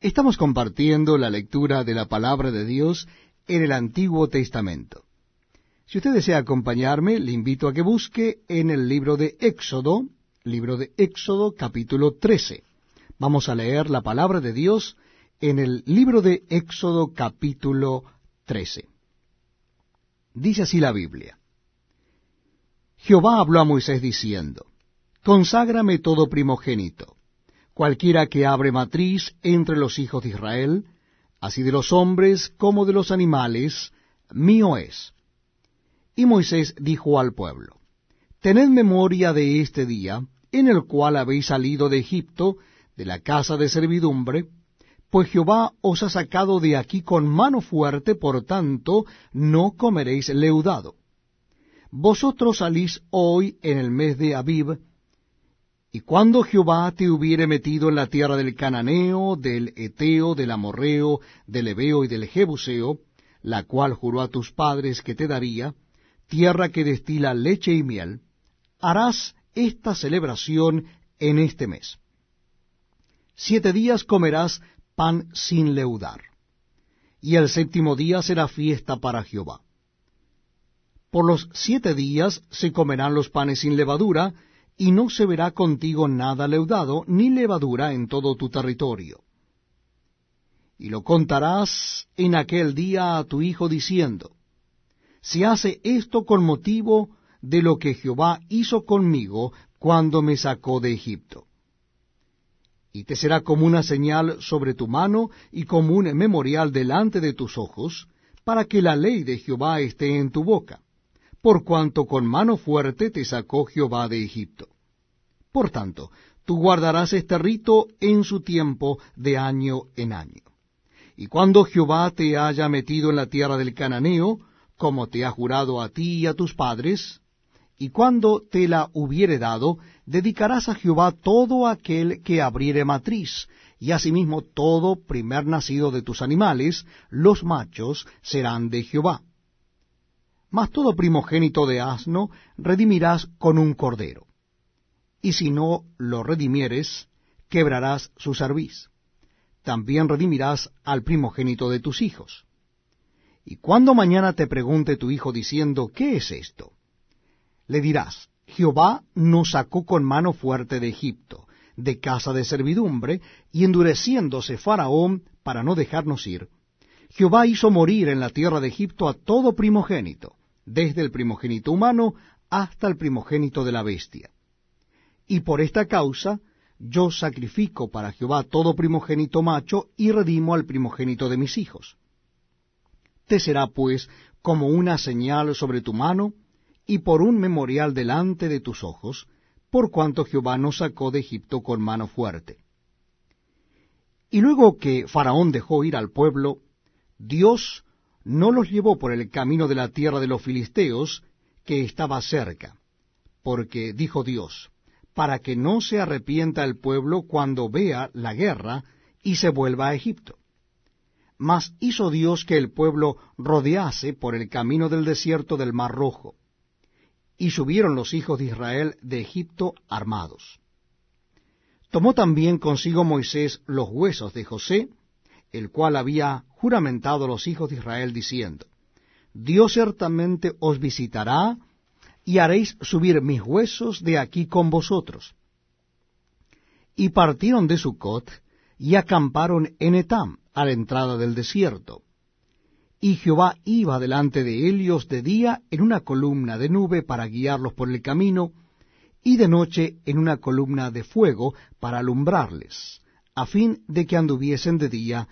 Estamos compartiendo la lectura de la palabra de Dios en el Antiguo Testamento. Si usted desea acompañarme, le invito a que busque en el libro de Éxodo, libro de Éxodo capítulo 13. Vamos a leer la palabra de Dios en el libro de Éxodo capítulo 13. Dice así la Biblia. Jehová habló a Moisés diciendo, Conságrame todo primogénito Cualquiera que abre matriz entre los hijos de Israel, así de los hombres como de los animales, mío es. Y Moisés dijo al pueblo, Tened memoria de este día, en el cual habéis salido de Egipto, de la casa de servidumbre, pues Jehová os ha sacado de aquí con mano fuerte, por tanto no comeréis leudado. Vosotros salís hoy en el mes de Abib, y cuando Jehová te hubiere metido en la tierra del Cananeo, del Eteo, del Amorreo, del Ebeo y del Jebuseo, la cual juró a tus padres que te daría, tierra que destila leche y miel, harás esta celebración en este mes. Siete días comerás pan sin leudar, y el séptimo día será fiesta para Jehová. Por los siete días se comerán los panes sin levadura, y no se verá contigo nada leudado, ni levadura en todo tu territorio. Y lo contarás en aquel día a tu hijo diciendo, Se hace esto con motivo de lo que Jehová hizo conmigo cuando me sacó de Egipto. Y te será como una señal sobre tu mano y como un memorial delante de tus ojos, para que la ley de Jehová esté en tu boca por cuanto con mano fuerte te sacó Jehová de Egipto. Por tanto, tú guardarás este rito en su tiempo de año en año. Y cuando Jehová te haya metido en la tierra del Cananeo, como te ha jurado a ti y a tus padres, y cuando te la hubiere dado, dedicarás a Jehová todo aquel que abriere matriz, y asimismo todo primer nacido de tus animales, los machos serán de Jehová mas todo primogénito de asno redimirás con un cordero. Y si no lo redimieres, quebrarás su cerviz. También redimirás al primogénito de tus hijos. Y cuando mañana te pregunte tu hijo diciendo, ¿qué es esto? Le dirás, Jehová nos sacó con mano fuerte de Egipto, de casa de servidumbre, y endureciéndose Faraón para no dejarnos ir, Jehová hizo morir en la tierra de Egipto a todo primogénito, desde el primogénito humano hasta el primogénito de la bestia. Y por esta causa yo sacrifico para Jehová todo primogénito macho y redimo al primogénito de mis hijos. Te será pues como una señal sobre tu mano y por un memorial delante de tus ojos, por cuanto Jehová nos sacó de Egipto con mano fuerte. Y luego que Faraón dejó ir al pueblo, Dios no los llevó por el camino de la tierra de los filisteos, que estaba cerca, porque dijo Dios, para que no se arrepienta el pueblo cuando vea la guerra y se vuelva a Egipto. Mas hizo Dios que el pueblo rodease por el camino del desierto del Mar Rojo, y subieron los hijos de Israel de Egipto armados. Tomó también consigo Moisés los huesos de José, el cual había juramentado a los hijos de Israel, diciendo, Dios ciertamente os visitará, y haréis subir mis huesos de aquí con vosotros. Y partieron de Sucot, y acamparon en Etam, a la entrada del desierto. Y Jehová iba delante de ellos de día en una columna de nube para guiarlos por el camino, y de noche en una columna de fuego para alumbrarles, a fin de que anduviesen de día